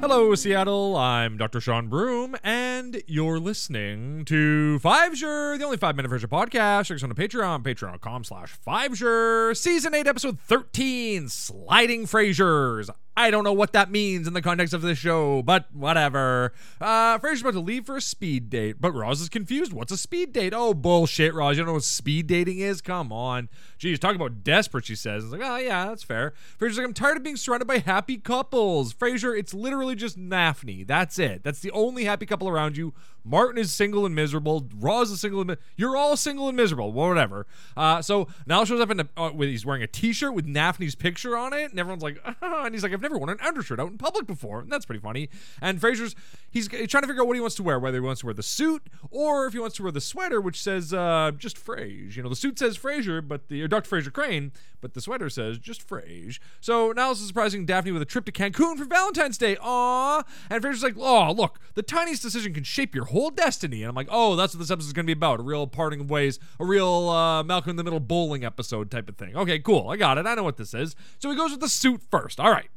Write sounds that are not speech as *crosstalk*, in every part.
Hello, Seattle. I'm Dr. Sean Broom, and you're listening to Fivesier, the only five-minute version podcast. Check us on Patreon, patreon.com slash Fivesier. Season 8, episode 13, Sliding Frasiers. I don't know what that means in the context of this show, but whatever. Uh, Frasier's about to leave for a speed date, but Roz is confused. What's a speed date? Oh, bullshit, Roz. You don't know what speed dating is? Come on. Geez, talking about desperate, she says. It's like, oh, yeah, that's fair. Frasier's like, I'm tired of being surrounded by happy couples. Frasier, it's literally just Daphne. That's it. That's the only happy couple around you. Martin is single and miserable. Roz is single and mi- you're all single and miserable. Whatever. Uh, so Niles shows up in a, uh, he's wearing a T-shirt with Daphne's picture on it, and everyone's like, ah, *laughs* and he's like, I've never worn an undershirt out in public before. And that's pretty funny. And Frasier's he's trying to figure out what he wants to wear, whether he wants to wear the suit or if he wants to wear the sweater, which says uh, just Frasier. You know, the suit says Frasier, but the or Dr. Frasier Crane, but the sweater says just Frasier. So Niles is surprising Daphne with a trip to Cancun for Valentine's Day. Aww. And Frasier's like, oh, look, the tiniest decision can shape your whole destiny. And I'm like, oh, that's what this episode is going to be about. A real parting of ways, a real uh, Malcolm in the Middle bowling episode type of thing. Okay, cool. I got it. I know what this is. So he goes with the suit first. All right.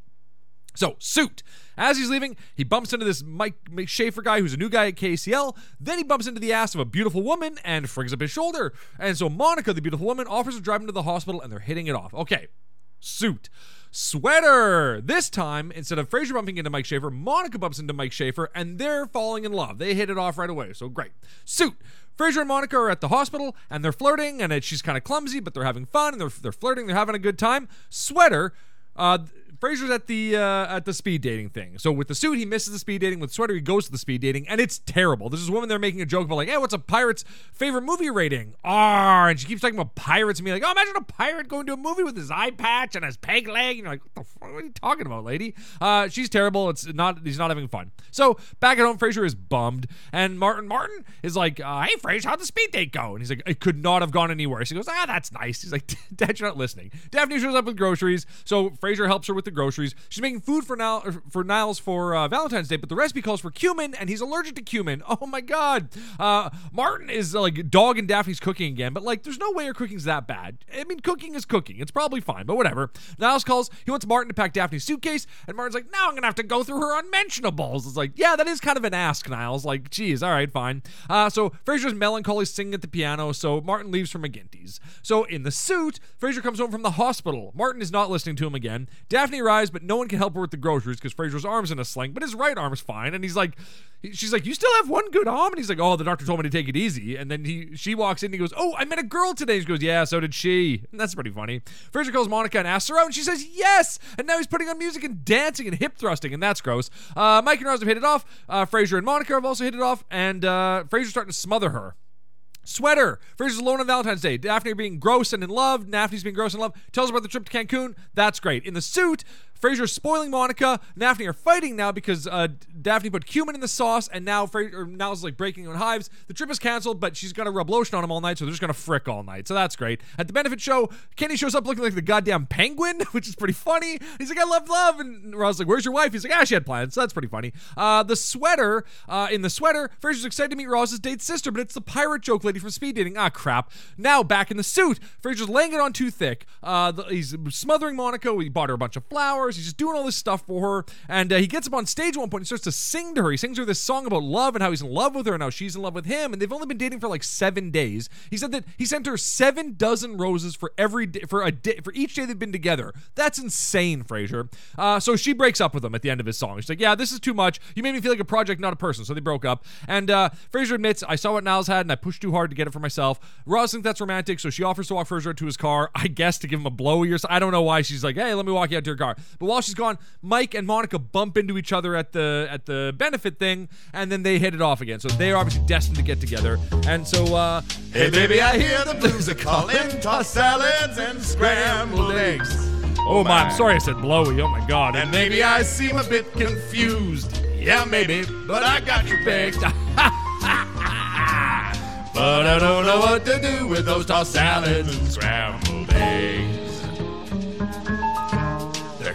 So, suit. As he's leaving, he bumps into this Mike Schaefer guy who's a new guy at KACL. Then he bumps into the ass of a beautiful woman and frings up his shoulder. And so Monica, the beautiful woman, offers to drive him to the hospital and they're hitting it off. Okay, suit. Sweater! This time, instead of Frasier bumping into Mike Schaefer, Monica bumps into Mike Schaefer and they're falling in love. They hit it off right away, so great. Suit. Frasier and Monica are at the hospital and they're flirting, and it, she's kind of clumsy, but they're having fun and they're, they're flirting, they're having a good time. Sweater. Uh, Frasier's at the uh, at the speed dating thing. So with the suit, he misses the speed dating. With sweater, he goes to the speed dating, and it's terrible. There's this woman there making a joke about like, "Hey, what's a pirate's favorite movie rating?" R, and she keeps talking about pirates and me like, "Oh, imagine a pirate going to a movie with his eye patch and his peg leg." And you're like, "What the fuck are you talking about, lady?" Uh, she's terrible. It's not. He's not having fun. So back at home, Frasier is bummed, and Martin Martin is like, uh, "Hey, Frasier, how'd the speed date go?" And he's like, "It could not have gone any worse." He goes, "Ah, that's nice." He's like, *laughs* "Dad, you're not listening." Daphne shows up with groceries, so Frasier helps her with the groceries. She's making food for Niall, for Niles for uh, Valentine's Day, but the recipe calls for cumin, and he's allergic to cumin. *laughs* Oh my god! Uh, Martin is uh, like and Daphne's cooking again, but like, there's no way her cooking's that bad. I mean, cooking is cooking; it's probably fine, but whatever. Niles calls. He wants Martin to pack Daphne's suitcase, and Martin's like, "Now I'm gonna have to go through her unmentionables." It's like, yeah, that is kind of an ask, Niles. Like, geez, all right, fine. Uh, so Frasier's melancholy singing at the piano, so Martin leaves for McGinty's. So in the suit, Frasier comes home from the hospital. Martin is not listening to him again. Daphne arrives, but no one can help her with the groceries because Frasier's arm's in a sling, but his right arm's fine. And he's like, she's like, you still have one good arm? And he's like, oh, the doctor told me to take it easy. And then he, she walks in and he goes, oh, I met a girl today. And She goes, yeah, so did she. And that's pretty funny. Frasier calls Monica and asks her out, and she says yes. And now he's putting on music and dancing and hip thrusting, and that's gross. Uh, Mike and Roz have hit it off. Uh, Frasier and Monica have also hit it off, and uh, Frasier's starting to smother her. Sweater. versus alone on Valentine's Day. Daphne being gross and in love. Daphne's being gross and in love. Tells about the trip to Cancun. That's great. In the suit, Frasier's spoiling Monica. Daphne are fighting now because uh, Daphne put cumin in the sauce, and now Frasier now is like breaking on hives. The trip is canceled, but she's to rub lotion on him all night, so they're just gonna frick all night. So that's great. At the benefit show, Kenny shows up looking like the goddamn penguin, *laughs* which is pretty funny. He's like, "I love love," and Roz like, "Where's your wife?" He's like, "Ah, she had plans." So that's pretty funny. Uh, the sweater, uh, in the sweater, Frasier's excited to meet Roz's date sister, but it's the pirate joke lady from speed dating. Ah, crap. Now back in the suit, Frasier's laying it on too thick. Uh, the, he's smothering Monica. He bought her a bunch of flowers. He's just doing all this stuff for her. And uh, he gets up on stage at one point and starts to sing to her. He sings her this song about love and how he's in love with her and how she's in love with him. And they've only been dating for like seven days. He said that he sent her seven dozen roses for every day, for a day, for each day they've been together. That's insane, Frasier. Uh, so she breaks up with him at the end of his song. She's like, "Yeah, this is too much. You made me feel like a project, not a person." So they broke up. And uh, Frasier admits, "I saw what Niles had and I pushed too hard to get it for myself." Roz thinks that's romantic, so she offers to walk Frasier to his car. I guess to give him a blowy or so. I don't know why she's like, "Hey, let me walk you out to your car." But while she's gone, Mike and Monica bump into each other at the at the benefit thing, and then they hit it off again. So they are obviously destined to get together. And so, uh, Hey baby, I hear the blues are calling. Toss salads and scrambled eggs. oh my, I'm sorry I said blowy. Oh my god. And maybe I seem a bit confused. Yeah, maybe, but I got you pegged. *laughs* but I don't know what to do with those tossed salads and scrambled eggs.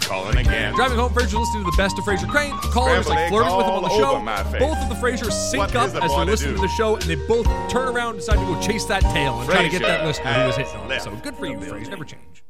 Calling again. Driving home, Frasier's listening to the best of Frasier Crane. A caller is like flirting with him on the show. over my face. Both of the Frasiers sync up as they're listening to the show, and they both turn around and decide to go chase that tail and try to get that listener who was hitting on them. So good for you, the Frasier. Never change.